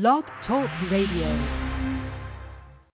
Blog Talk Radio.